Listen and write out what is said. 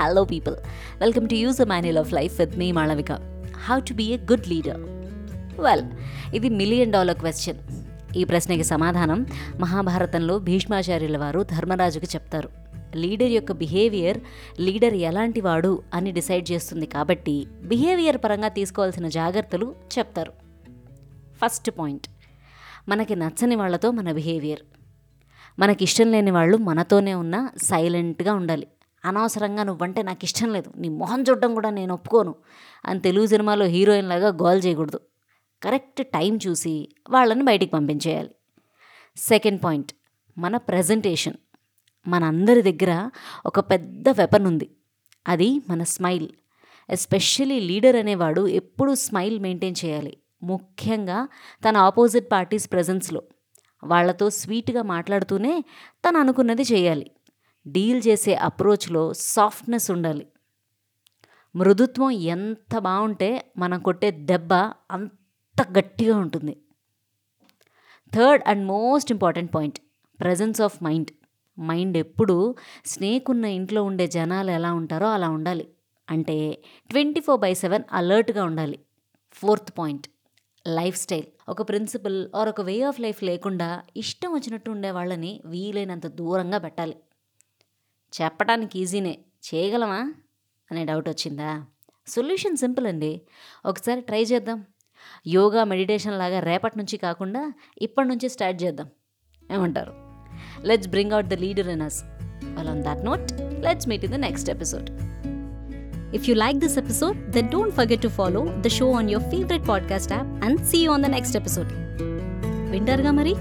Hello people welcome to use a manual of life with me Malavika how to be a good leader well ఇది million dollar question ఈ ప్రశ్నకి సమాధానం మహాభారతంలో భీష్మాచార్యుల వారు ధర్మరాజుకు చెప్తారు. లీడర్ యొక్క బిహేవియర్ లీడర్ ఎలాంటి వాడు అని డిసైడ్ చేస్తుంది కాబట్టి బిహేవియర్ పరంగా తీసుకోవాల్సిన జాగ్రత్తలు చెప్తారు. ఫస్ట్ పాయింట్ మనకి నచ్చని వాళ్ళతో మన బిహేవియర్. మనకి ఇష్టం లేని వాళ్ళు మనతోనే ఉన్న సైలెంట్గా ఉండాలి. అనవసరంగా నువ్వంటే నాకు ఇష్టం లేదు. నీ మొహం చూడడం కూడా నేను ఒప్పుకోను. అని తెలుగు సినిమాలో హీరోయిన్ లాగా గోల్ చేయకూడదు. కరెక్ట్ టైం చూసి వాళ్ళని బయటికి పంపించేయాలి. సెకండ్ పాయింట్ మన ప్రజెంటేషన్. మనందరి దగ్గర ఒక పెద్ద వెపన్ ఉంది. అది మన స్మైల్. ఎస్పెషల్లీ లీడర్ అనేవాడు ఎప్పుడూ స్మైల్ మెయింటైన్ చేయాలి. ముఖ్యంగా తన ఆపోజిట్ పార్టీస్ ప్రజెన్స్లో. వాళ్ళతో స్వీట్గా మాట్లాడుతూనే తను అనుకున్నది చేయాలి. డీల్ చేసే అప్రోచ్లో సాఫ్ట్నెస్ ఉండాలి. మృదుత్వం ఎంత బాగుంటే మనం కొట్టే దెబ్బ అంత గట్టిగా ఉంటుంది. Third and most important point presence of mind. Mind ఎప్పుడు స్నేక్ ఉన్న ఇంట్లో ఉండే జనాలు ఎలా ఉంటారో అలా ఉండాలి. అంటే ట్వంటీ ఫోర్ బై సెవెన్ అలర్ట్గా ఉండాలి. Fourth point lifestyle. ఒక ప్రిన్సిపల్ ఆర్ ఒక వే ఆఫ్ లైఫ్ లేకుండా ఇష్టం వచ్చినట్టు ఉండే వాళ్ళని వీలైనంత దూరంగా పెట్టాలి. చెప్పడానికి ఈజీనే. చేయగలమా అనే డౌట్ వచ్చిందా? సొల్యూషన్ సింపుల్ అండి. ఒకసారి ట్రై చేద్దాం. యోగా మెడిటేషన్ లాగా రేపటి నుంచి కాకుండా ఇప్పటి నుంచి స్టార్ట్ చేద్దాం. ఏమంటారు? Let's bring out the leader in us well on that note let's meet in the next episode If you like this episode, then don't forget to follow the show on your favorite podcast app and see you on the next episode. వింటారుగా మరి?